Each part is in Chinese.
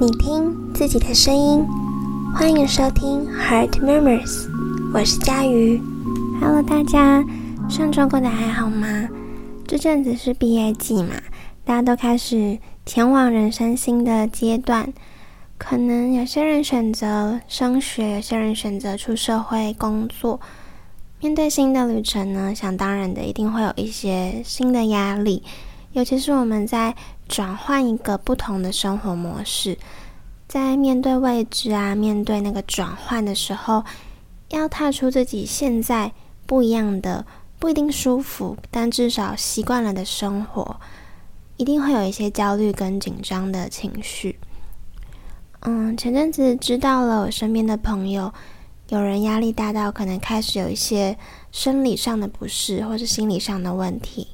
你听自己的声音，欢迎收听 Heart Murmurs，我是佳瑜。Hello，大家，上周过得还好吗？这阵子是毕业季嘛，大家都开始前往人生新的阶段。可能有些人选择升学，有些人选择出社会工作。面对新的旅程呢，想当然的一定会有一些新的压力，尤其是我们在转换一个不同的生活模式，在面对未知啊，面对那个转换的时候，要踏出自己现在不一样的、不一定舒服，但至少习惯了的生活，一定会有一些焦虑跟紧张的情绪。嗯，前阵子知道了我身边的朋友。有人压力大到可能开始有一些生理上的不适，或是心理上的问题，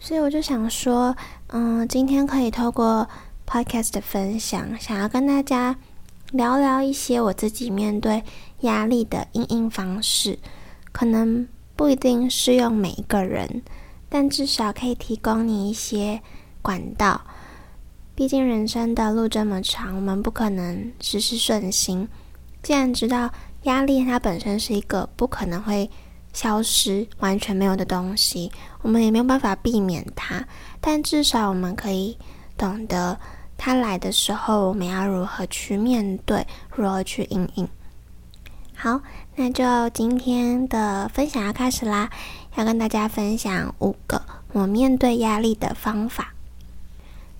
所以我就想说，嗯，今天可以透过 podcast 的分享，想要跟大家聊聊一些我自己面对压力的应应方式，可能不一定适用每一个人，但至少可以提供你一些管道。毕竟人生的路这么长，我们不可能事事顺心。既然知道。压力它本身是一个不可能会消失、完全没有的东西，我们也没有办法避免它。但至少我们可以懂得它来的时候，我们要如何去面对，如何去应应。好，那就今天的分享要开始啦，要跟大家分享五个我面对压力的方法。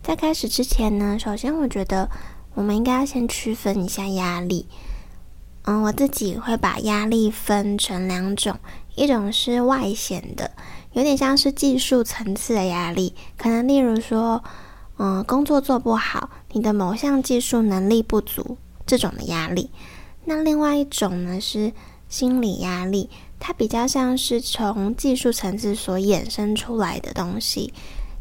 在开始之前呢，首先我觉得我们应该要先区分一下压力。嗯，我自己会把压力分成两种，一种是外显的，有点像是技术层次的压力，可能例如说，嗯，工作做不好，你的某项技术能力不足这种的压力。那另外一种呢是心理压力，它比较像是从技术层次所衍生出来的东西，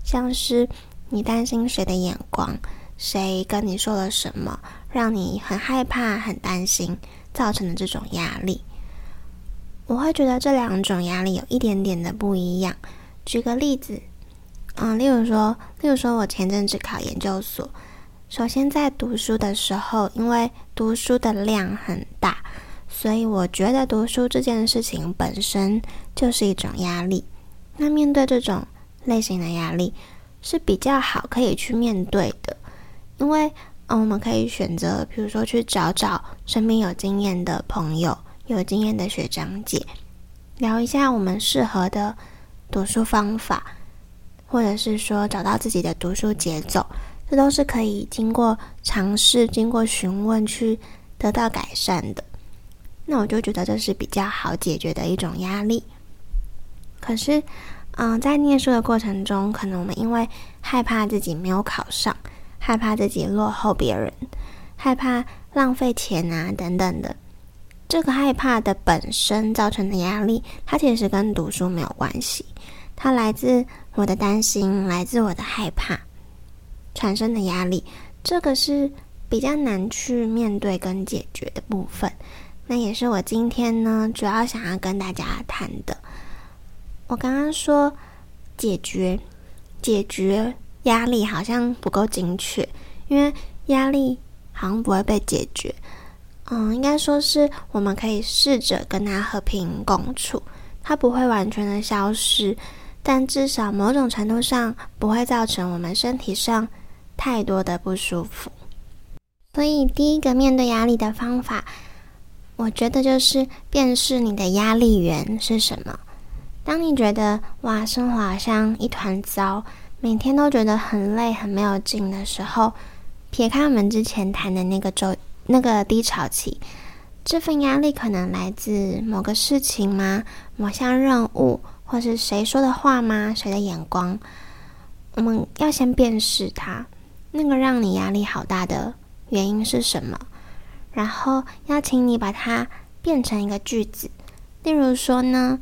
像是你担心谁的眼光，谁跟你说了什么，让你很害怕、很担心。造成的这种压力，我会觉得这两种压力有一点点的不一样。举个例子，嗯，例如说，例如说我前阵子考研究所，首先在读书的时候，因为读书的量很大，所以我觉得读书这件事情本身就是一种压力。那面对这种类型的压力是比较好可以去面对的，因为。嗯，我们可以选择，比如说去找找身边有经验的朋友、有经验的学长姐，聊一下我们适合的读书方法，或者是说找到自己的读书节奏，这都是可以经过尝试、经过询问去得到改善的。那我就觉得这是比较好解决的一种压力。可是，嗯，在念书的过程中，可能我们因为害怕自己没有考上。害怕自己落后别人，害怕浪费钱啊，等等的。这个害怕的本身造成的压力，它其实跟读书没有关系，它来自我的担心，来自我的害怕产生的压力。这个是比较难去面对跟解决的部分。那也是我今天呢主要想要跟大家谈的。我刚刚说解决，解决。压力好像不够精确，因为压力好像不会被解决。嗯，应该说是我们可以试着跟它和平共处，它不会完全的消失，但至少某种程度上不会造成我们身体上太多的不舒服。所以，第一个面对压力的方法，我觉得就是辨识你的压力源是什么。当你觉得哇，生活好像一团糟。每天都觉得很累、很没有劲的时候，撇开我们之前谈的那个周、那个低潮期，这份压力可能来自某个事情吗？某项任务，或是谁说的话吗？谁的眼光？我们要先辨识它，那个让你压力好大的原因是什么？然后邀请你把它变成一个句子，例如说呢，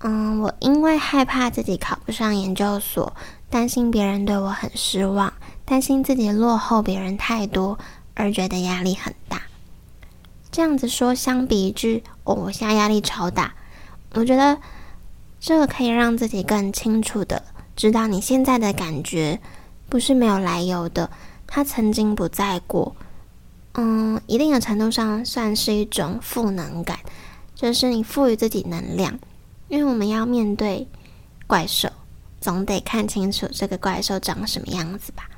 嗯，我因为害怕自己考不上研究所。担心别人对我很失望，担心自己落后别人太多，而觉得压力很大。这样子说，相比一句“哦，我现在压力超大”，我觉得这个可以让自己更清楚的知道你现在的感觉不是没有来由的，它曾经不在过。嗯，一定的程度上算是一种赋能感，就是你赋予自己能量，因为我们要面对怪兽，总得看清楚这个怪兽长什么样子吧。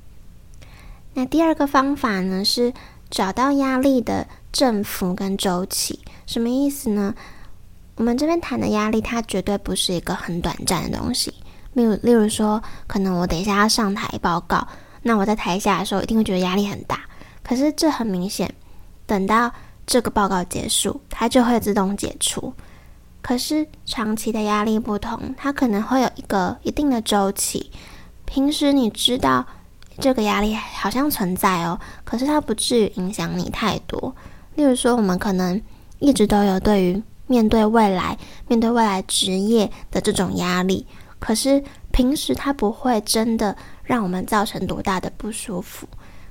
那第二个方法呢，是找到压力的振幅跟周期，什么意思呢？我们这边谈的压力，它绝对不是一个很短暂的东西。例如，例如说，可能我等一下要上台报告，那我在台下的时候一定会觉得压力很大。可是这很明显，等到这个报告结束，它就会自动解除。可是长期的压力不同，它可能会有一个一定的周期。平时你知道这个压力好像存在哦，可是它不至于影响你太多。例如说，我们可能一直都有对于面对未来、面对未来职业的这种压力，可是平时它不会真的让我们造成多大的不舒服。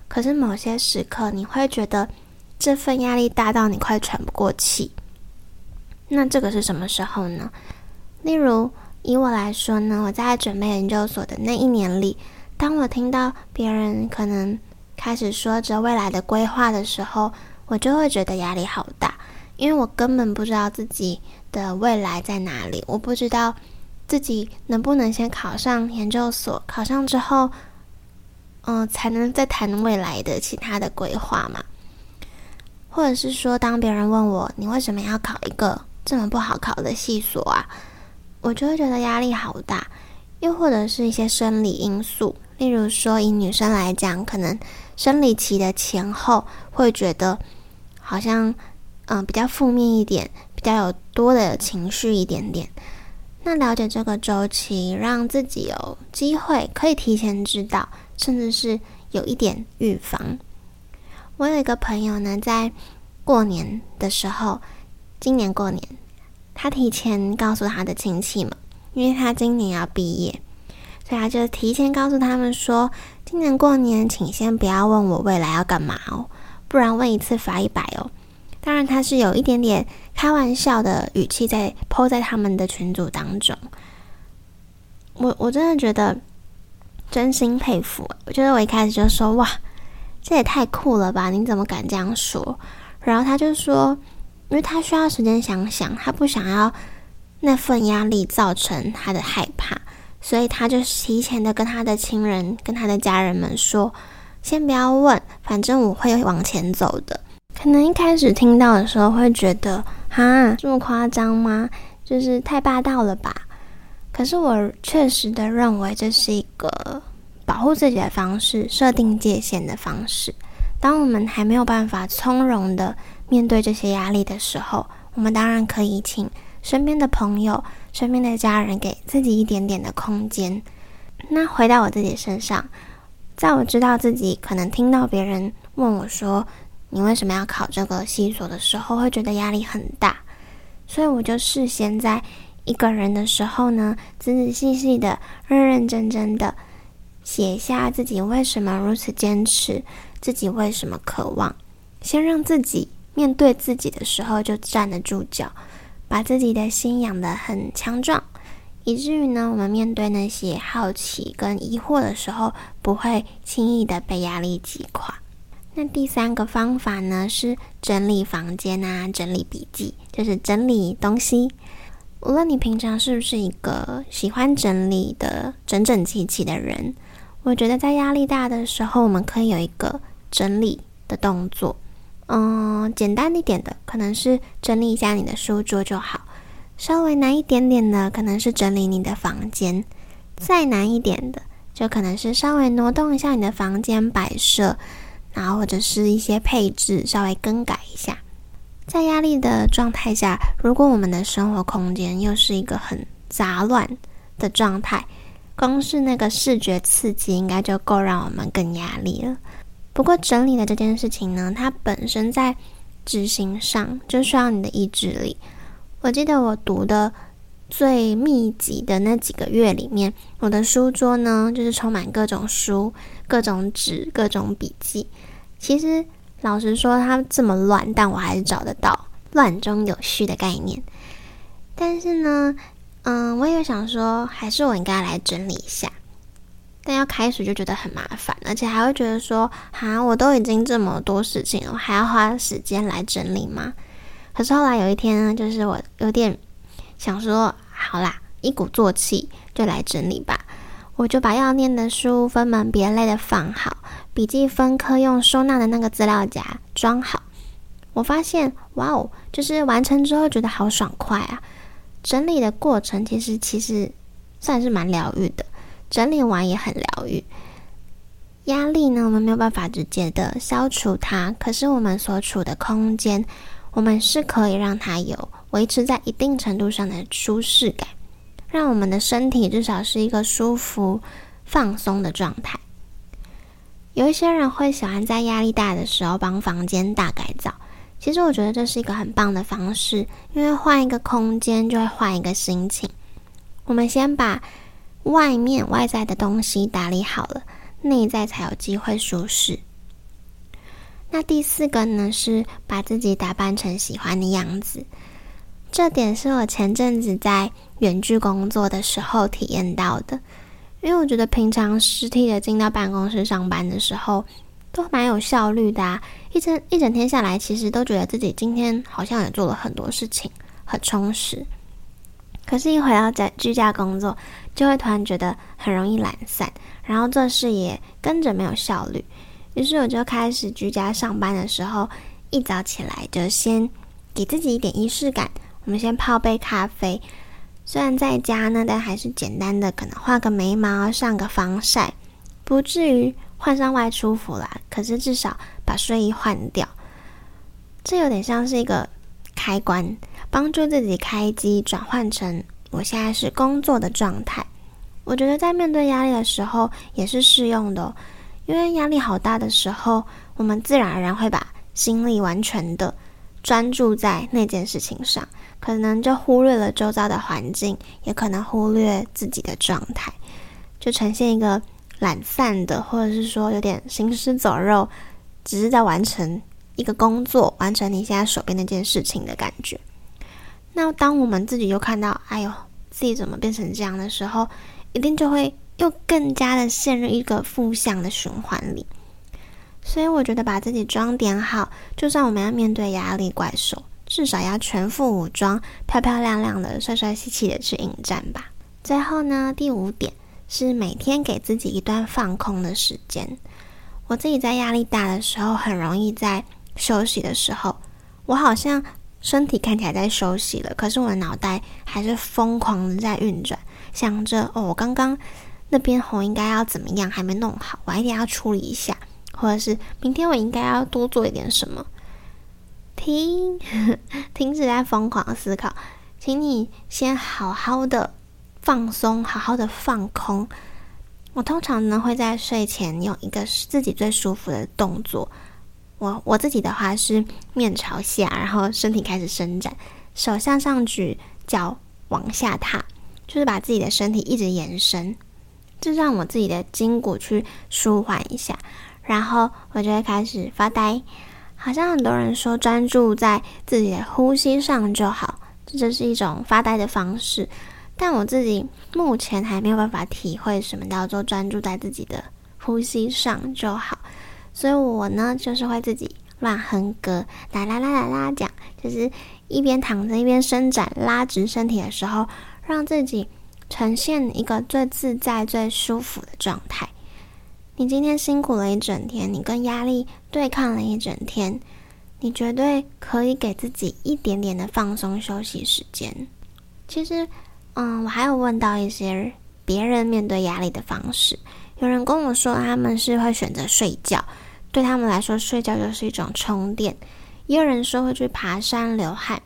可是某些时刻，你会觉得这份压力大到你快喘不过气。那这个是什么时候呢？例如以我来说呢，我在准备研究所的那一年里，当我听到别人可能开始说着未来的规划的时候，我就会觉得压力好大，因为我根本不知道自己的未来在哪里，我不知道自己能不能先考上研究所，考上之后。嗯，才能再谈未来的其他的规划嘛？或者是说，当别人问我你为什么要考一个这么不好考的系所啊，我就会觉得压力好大。又或者是一些生理因素，例如说以女生来讲，可能生理期的前后会觉得好像嗯比较负面一点，比较有多的情绪一点点。那了解这个周期，让自己有机会可以提前知道。甚至是有一点预防。我有一个朋友呢，在过年的时候，今年过年，他提前告诉他的亲戚们，因为他今年要毕业，所以他就提前告诉他们说，今年过年请先不要问我未来要干嘛哦，不然问一次罚一百哦。当然，他是有一点点开玩笑的语气在抛在他们的群组当中。我我真的觉得。真心佩服，我觉得我一开始就说哇，这也太酷了吧！你怎么敢这样说？然后他就说，因为他需要时间想想，他不想要那份压力造成他的害怕，所以他就提前的跟他的亲人、跟他的家人们说，先不要问，反正我会往前走的。可能一开始听到的时候会觉得，哈，这么夸张吗？就是太霸道了吧？可是我确实的认为这是一个保护自己的方式，设定界限的方式。当我们还没有办法从容的面对这些压力的时候，我们当然可以请身边的朋友、身边的家人给自己一点点的空间。那回到我自己身上，在我知道自己可能听到别人问我说：“你为什么要考这个系所？”的时候，会觉得压力很大，所以我就事先在。一个人的时候呢，仔仔细细的、认认真真的写下自己为什么如此坚持，自己为什么渴望，先让自己面对自己的时候就站得住脚，把自己的心养得很强壮，以至于呢，我们面对那些好奇跟疑惑的时候，不会轻易的被压力击垮。那第三个方法呢，是整理房间啊，整理笔记，就是整理东西。无论你平常是不是一个喜欢整理的整整齐齐的人，我觉得在压力大的时候，我们可以有一个整理的动作。嗯，简单一点的可能是整理一下你的书桌就好；稍微难一点点的，可能是整理你的房间；再难一点的，就可能是稍微挪动一下你的房间摆设，然后或者是一些配置稍微更改一下。在压力的状态下，如果我们的生活空间又是一个很杂乱的状态，光是那个视觉刺激应该就够让我们更压力了。不过整理的这件事情呢，它本身在执行上就需要你的意志力。我记得我读的最密集的那几个月里面，我的书桌呢就是充满各种书、各种纸、各种笔记。其实。老实说，它这么乱，但我还是找得到乱中有序的概念。但是呢，嗯，我也想说，还是我应该来整理一下。但要开始就觉得很麻烦，而且还会觉得说，哈，我都已经这么多事情了，还要花时间来整理吗？可是后来有一天呢，就是我有点想说，好啦，一鼓作气就来整理吧。我就把要念的书分门别类的放好，笔记分科用收纳的那个资料夹装好。我发现，哇哦，就是完成之后觉得好爽快啊！整理的过程其实其实算是蛮疗愈的。整理完也很疗愈。压力呢，我们没有办法直接的消除它，可是我们所处的空间，我们是可以让它有维持在一定程度上的舒适感，让我们的身体至少是一个舒服、放松的状态。有一些人会喜欢在压力大的时候帮房间大改造，其实我觉得这是一个很棒的方式，因为换一个空间就会换一个心情。我们先把。外面外在的东西打理好了，内在才有机会舒适。那第四个呢，是把自己打扮成喜欢的样子。这点是我前阵子在远距工作的时候体验到的。因为我觉得平常实体的进到办公室上班的时候，都蛮有效率的啊。一整一整天下来，其实都觉得自己今天好像也做了很多事情，很充实。可是，一回到在居家工作，就会突然觉得很容易懒散，然后做事也跟着没有效率。于是，我就开始居家上班的时候，一早起来就先给自己一点仪式感。我们先泡杯咖啡，虽然在家呢，但还是简单的，可能画个眉毛、上个防晒，不至于换上外出服啦。可是至少把睡衣换掉，这有点像是一个开关。帮助自己开机，转换成我现在是工作的状态。我觉得在面对压力的时候也是适用的，因为压力好大的时候，我们自然而然会把心力完全的专注在那件事情上，可能就忽略了周遭的环境，也可能忽略自己的状态，就呈现一个懒散的，或者是说有点行尸走肉，只是在完成一个工作，完成你现在手边那件事情的感觉。那当我们自己又看到，哎呦，自己怎么变成这样的时候，一定就会又更加的陷入一个负向的循环里。所以我觉得把自己装点好，就算我们要面对压力怪兽，至少要全副武装、漂漂亮亮的、帅帅气气的去迎战吧。最后呢，第五点是每天给自己一段放空的时间。我自己在压力大的时候，很容易在休息的时候，我好像。身体看起来在休息了，可是我的脑袋还是疯狂的在运转，想着哦，我刚刚那边红应该要怎么样，还没弄好，我一定要处理一下，或者是明天我应该要多做一点什么。停，停止在疯狂思考，请你先好好的放松，好好的放空。我通常呢会在睡前用一个自己最舒服的动作。我我自己的话是面朝下，然后身体开始伸展，手向上举，脚往下踏，就是把自己的身体一直延伸，就让我自己的筋骨去舒缓一下，然后我就会开始发呆。好像很多人说专注在自己的呼吸上就好，这就是一种发呆的方式，但我自己目前还没有办法体会什么叫做专注在自己的呼吸上就好。所以我呢，就是会自己乱哼歌，啦啦啦啦啦讲，就是一边躺着一边伸展拉直身体的时候，让自己呈现一个最自在、最舒服的状态。你今天辛苦了一整天，你跟压力对抗了一整天，你绝对可以给自己一点点的放松休息时间。其实，嗯，我还有问到一些别人面对压力的方式，有人跟我说他们是会选择睡觉。对他们来说，睡觉就是一种充电。也有人说会去爬山流汗，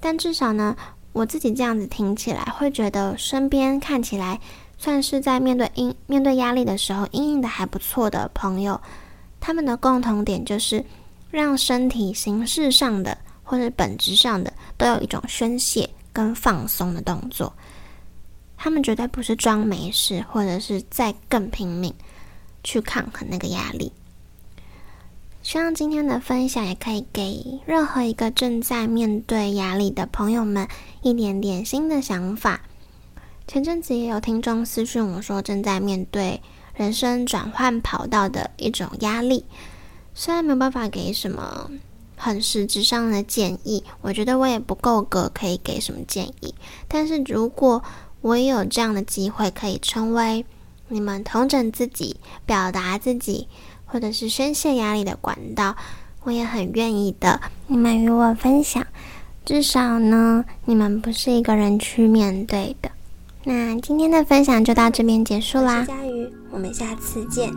但至少呢，我自己这样子听起来，会觉得身边看起来算是在面对阴面对压力的时候，阴影的还不错的朋友，他们的共同点就是让身体形式上的或者本质上的都有一种宣泄跟放松的动作。他们绝对不是装没事，或者是再更拼命去抗衡那个压力。希望今天的分享也可以给任何一个正在面对压力的朋友们一点点新的想法。前阵子也有听众私讯我说，正在面对人生转换跑道的一种压力。虽然没有办法给什么很实质上的建议，我觉得我也不够格可以给什么建议。但是如果我也有这样的机会，可以成为你们同整自己、表达自己，或者是宣泄压力的管道，我也很愿意的。你们与我分享，至少呢，你们不是一个人去面对的。那今天的分享就到这边结束啦，佳瑜，我们下次见。